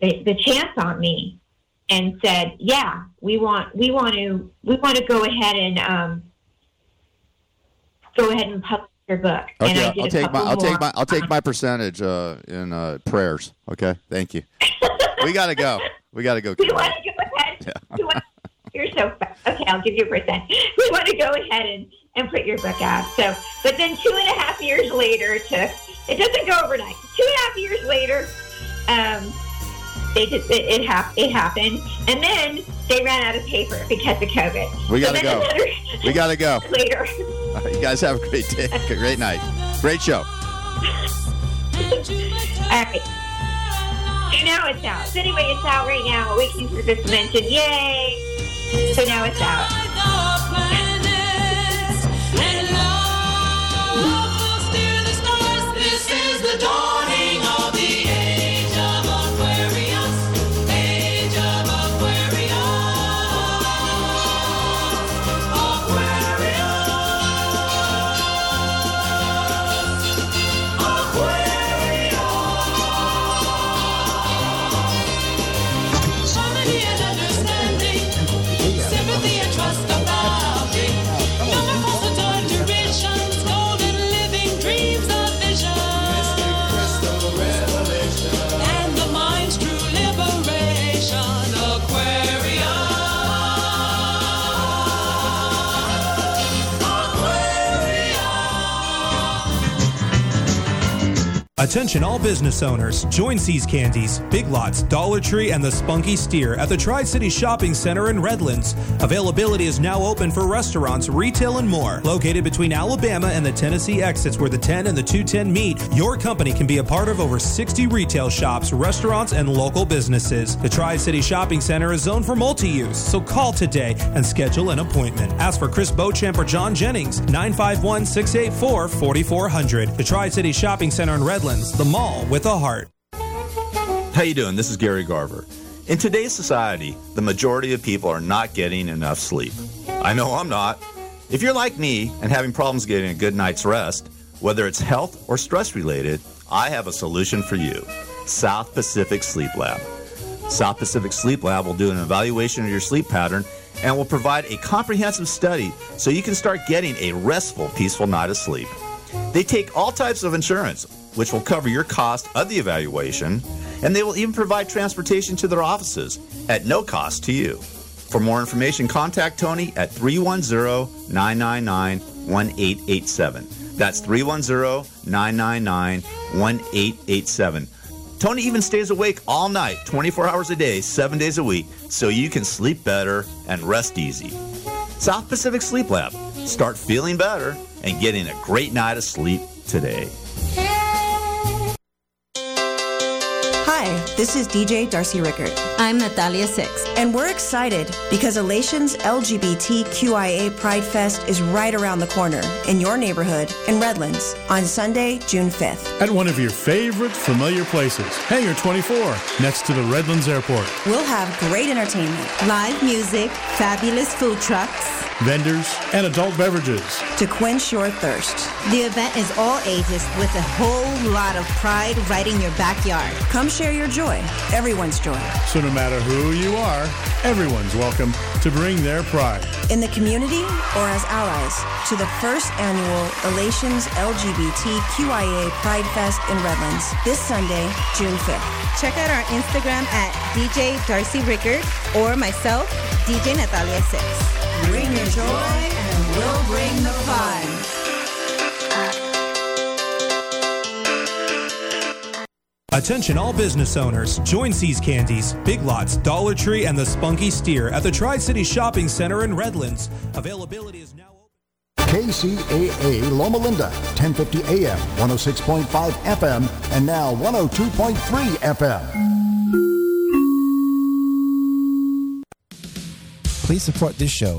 the the chance on me and said, "Yeah, we want we want to we want to go ahead and um, go ahead and publish your book." and I Okay, I'll take my I'll take my I'll take my percentage uh, in uh, prayers. Okay, thank you. we gotta go. We got to go. We want to go ahead. Want- you're so fa- okay. I'll give you a percent. We want to go ahead and, and put your book out. So, but then two and a half years later, to it doesn't go overnight. Two and a half years later, um, they just it it, hap- it happened, and then they ran out of paper because of COVID. We gotta then go. another- We got to go. later. All right, you guys have a great day. a Great night. Great show. All right. So now it's out. So anyway, it's out right now. Awakening for this dimension. Yay! So now it's out. Attention all business owners. Join See's Candies, Big Lots, Dollar Tree, and the Spunky Steer at the Tri City Shopping Center in Redlands. Availability is now open for restaurants, retail, and more. Located between Alabama and the Tennessee exits where the 10 and the 210 meet, your company can be a part of over 60 retail shops, restaurants, and local businesses. The Tri City Shopping Center is zoned for multi use, so call today and schedule an appointment. Ask for Chris Beauchamp or John Jennings, 951 684 4400. The Tri City Shopping Center in Redlands, the mall with a heart. How you doing? This is Gary Garver. In today's society, the majority of people are not getting enough sleep. I know I'm not. If you're like me and having problems getting a good night's rest, whether it's health or stress related, I have a solution for you. South Pacific Sleep Lab. South Pacific Sleep Lab will do an evaluation of your sleep pattern and will provide a comprehensive study so you can start getting a restful, peaceful night of sleep. They take all types of insurance, which will cover your cost of the evaluation, and they will even provide transportation to their offices at no cost to you. For more information, contact Tony at 310 999 1887. That's 310 999 1887. Tony even stays awake all night, 24 hours a day, 7 days a week, so you can sleep better and rest easy. South Pacific Sleep Lab. Start feeling better and getting a great night of sleep today. Hi, this is DJ Darcy Rickard. I'm Natalia Six. And we're excited because Elation's LGBTQIA Pride Fest is right around the corner in your neighborhood in Redlands on Sunday, June 5th. At one of your favorite familiar places, Hangar 24, next to the Redlands Airport. We'll have great entertainment, live music, fabulous food trucks, Vendors and adult beverages. to quench your thirst. The event is all ages with a whole lot of pride right in your backyard. Come share your joy, everyone's joy. So no matter who you are, everyone's welcome to bring their pride. in the community or as allies to the first annual Elations LGBTQIA Pride Fest in Redlands this Sunday, June 5th. Check out our Instagram at DJ Darcy Rickard or myself, DJ Natalia Six. Bring your joy and we'll bring the fun. Attention all business owners. Join See's Candies, Big Lots, Dollar Tree, and the Spunky Steer at the Tri City Shopping Center in Redlands. Availability is now open. KCAA Loma Linda, 1050 AM, 106.5 FM, and now 102.3 FM. Please support this show.